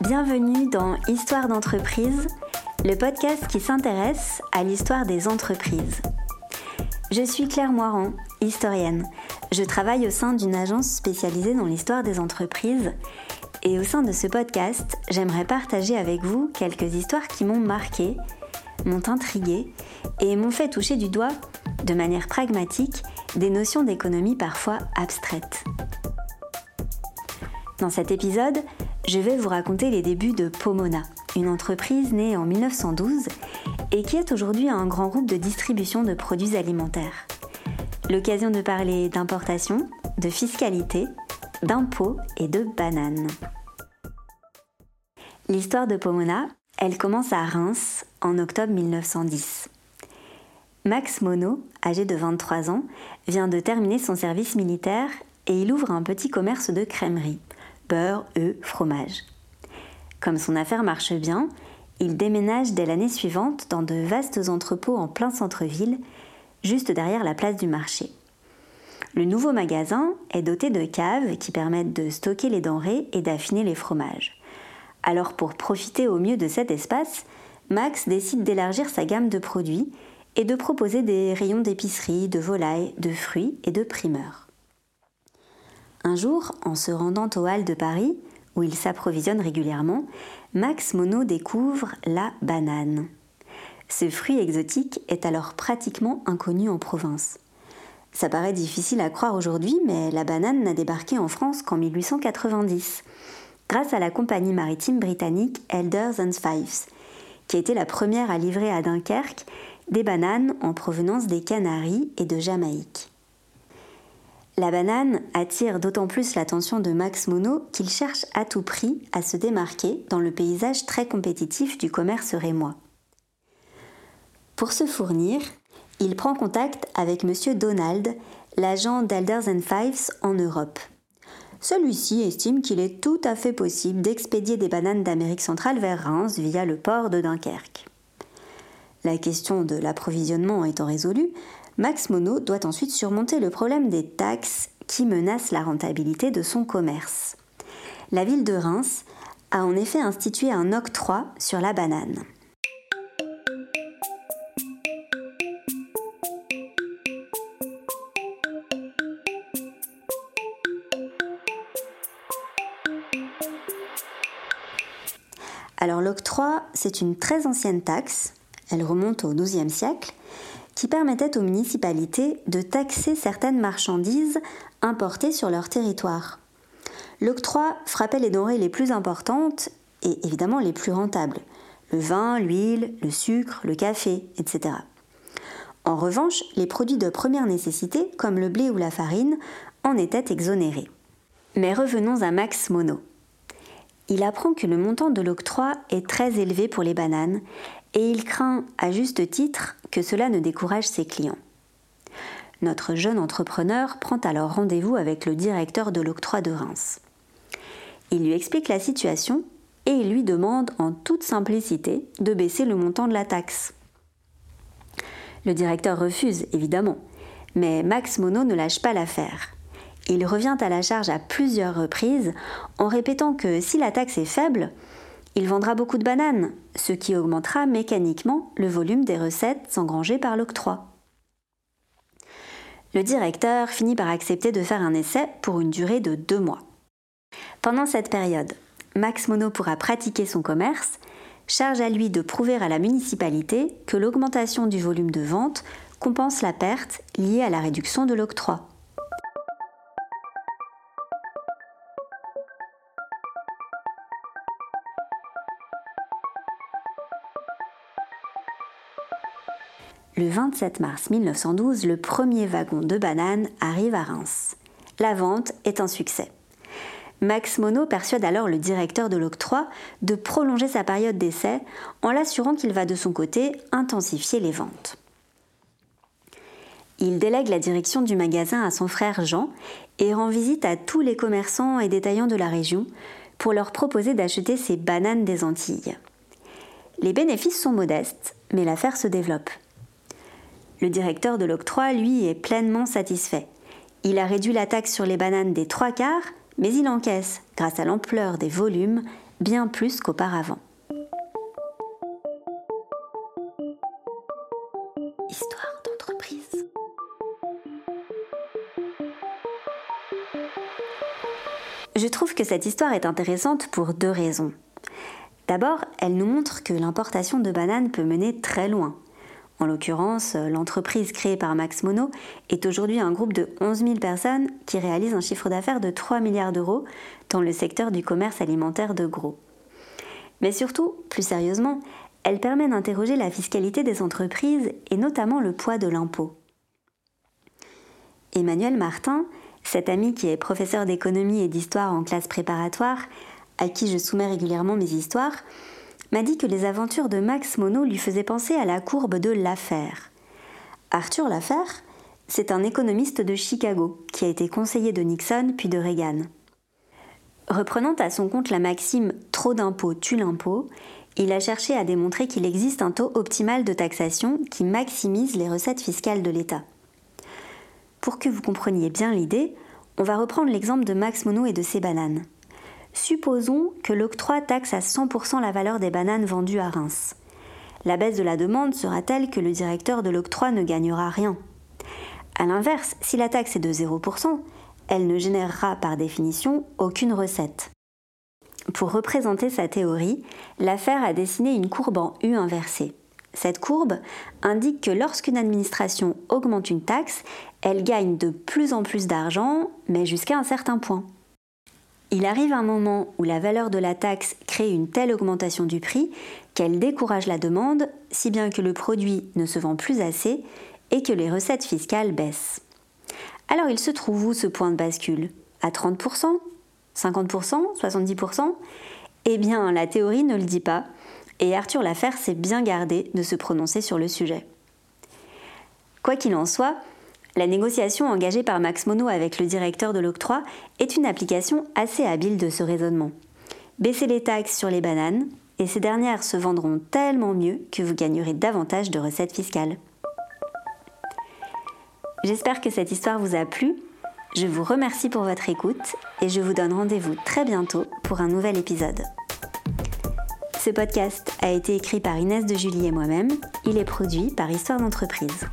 Bienvenue dans Histoire d'entreprise, le podcast qui s'intéresse à l'histoire des entreprises. Je suis Claire Moiran, historienne. Je travaille au sein d'une agence spécialisée dans l'histoire des entreprises et au sein de ce podcast, j'aimerais partager avec vous quelques histoires qui m'ont marqué, m'ont intrigué et m'ont fait toucher du doigt, de manière pragmatique, des notions d'économie parfois abstraites. Dans cet épisode, je vais vous raconter les débuts de Pomona, une entreprise née en 1912 et qui est aujourd'hui un grand groupe de distribution de produits alimentaires. L'occasion de parler d'importation, de fiscalité, d'impôts et de bananes. L'histoire de Pomona, elle commence à Reims en octobre 1910. Max Monod, âgé de 23 ans, vient de terminer son service militaire et il ouvre un petit commerce de crèmerie beurre, œufs, fromage. Comme son affaire marche bien, il déménage dès l'année suivante dans de vastes entrepôts en plein centre-ville, juste derrière la place du marché. Le nouveau magasin est doté de caves qui permettent de stocker les denrées et d'affiner les fromages. Alors pour profiter au mieux de cet espace, Max décide d'élargir sa gamme de produits et de proposer des rayons d'épicerie, de volailles, de fruits et de primeurs. Un jour, en se rendant au Halles de Paris, où il s'approvisionne régulièrement, Max Monod découvre la banane. Ce fruit exotique est alors pratiquement inconnu en province. Ça paraît difficile à croire aujourd'hui, mais la banane n'a débarqué en France qu'en 1890, grâce à la compagnie maritime britannique Elders and Fives, qui été la première à livrer à Dunkerque des bananes en provenance des Canaries et de Jamaïque. La banane attire d'autant plus l'attention de Max Monod qu'il cherche à tout prix à se démarquer dans le paysage très compétitif du commerce rémois. Pour se fournir, il prend contact avec M. Donald, l'agent d'Elders Fives en Europe. Celui-ci estime qu'il est tout à fait possible d'expédier des bananes d'Amérique centrale vers Reims via le port de Dunkerque. La question de l'approvisionnement étant résolue, Max Monod doit ensuite surmonter le problème des taxes qui menacent la rentabilité de son commerce. La ville de Reims a en effet institué un octroi sur la banane. Alors l'octroi, c'est une très ancienne taxe, elle remonte au XIIe siècle, qui permettait aux municipalités de taxer certaines marchandises importées sur leur territoire. L'octroi frappait les denrées les plus importantes et évidemment les plus rentables, le vin, l'huile, le sucre, le café, etc. En revanche, les produits de première nécessité, comme le blé ou la farine, en étaient exonérés. Mais revenons à Max Monod. Il apprend que le montant de l'octroi est très élevé pour les bananes et il craint, à juste titre, que cela ne décourage ses clients. Notre jeune entrepreneur prend alors rendez-vous avec le directeur de l'octroi de Reims. Il lui explique la situation et il lui demande en toute simplicité de baisser le montant de la taxe. Le directeur refuse, évidemment, mais Max Monod ne lâche pas l'affaire. Il revient à la charge à plusieurs reprises en répétant que si la taxe est faible, il vendra beaucoup de bananes, ce qui augmentera mécaniquement le volume des recettes engrangées par l'octroi. Le directeur finit par accepter de faire un essai pour une durée de deux mois. Pendant cette période, Max Monod pourra pratiquer son commerce, charge à lui de prouver à la municipalité que l'augmentation du volume de vente compense la perte liée à la réduction de l'octroi. Le 27 mars 1912, le premier wagon de bananes arrive à Reims. La vente est un succès. Max Monod persuade alors le directeur de l'octroi de prolonger sa période d'essai en l'assurant qu'il va de son côté intensifier les ventes. Il délègue la direction du magasin à son frère Jean et rend visite à tous les commerçants et détaillants de la région pour leur proposer d'acheter ces bananes des Antilles. Les bénéfices sont modestes, mais l'affaire se développe. Le directeur de l'octroi, lui, est pleinement satisfait. Il a réduit la taxe sur les bananes des trois quarts, mais il encaisse, grâce à l'ampleur des volumes, bien plus qu'auparavant. Histoire d'entreprise. Je trouve que cette histoire est intéressante pour deux raisons. D'abord, elle nous montre que l'importation de bananes peut mener très loin. En l'occurrence, l'entreprise créée par Max Mono est aujourd'hui un groupe de 11 000 personnes qui réalisent un chiffre d'affaires de 3 milliards d'euros dans le secteur du commerce alimentaire de gros. Mais surtout, plus sérieusement, elle permet d'interroger la fiscalité des entreprises et notamment le poids de l'impôt. Emmanuel Martin, cet ami qui est professeur d'économie et d'histoire en classe préparatoire, à qui je soumets régulièrement mes histoires, m'a dit que les aventures de Max Monod lui faisaient penser à la courbe de l'affaire. Arthur Laffaire, c'est un économiste de Chicago qui a été conseiller de Nixon puis de Reagan. Reprenant à son compte la maxime trop d'impôts tue l'impôt, il a cherché à démontrer qu'il existe un taux optimal de taxation qui maximise les recettes fiscales de l'État. Pour que vous compreniez bien l'idée, on va reprendre l'exemple de Max Monod et de ses bananes. Supposons que l'octroi taxe à 100% la valeur des bananes vendues à Reims. La baisse de la demande sera telle que le directeur de l'octroi ne gagnera rien. A l'inverse, si la taxe est de 0%, elle ne générera par définition aucune recette. Pour représenter sa théorie, l'affaire a dessiné une courbe en U inversée. Cette courbe indique que lorsqu'une administration augmente une taxe, elle gagne de plus en plus d'argent, mais jusqu'à un certain point. Il arrive un moment où la valeur de la taxe crée une telle augmentation du prix qu'elle décourage la demande, si bien que le produit ne se vend plus assez et que les recettes fiscales baissent. Alors il se trouve où ce point de bascule? À 30% 50% 70% Eh bien, la théorie ne le dit pas, et Arthur Laffer s'est bien gardé de se prononcer sur le sujet. Quoi qu'il en soit, la négociation engagée par Max Mono avec le directeur de l'octroi est une application assez habile de ce raisonnement. Baissez les taxes sur les bananes et ces dernières se vendront tellement mieux que vous gagnerez davantage de recettes fiscales. J'espère que cette histoire vous a plu. Je vous remercie pour votre écoute et je vous donne rendez-vous très bientôt pour un nouvel épisode. Ce podcast a été écrit par Inès de Julie et moi-même. Il est produit par Histoire d'entreprise.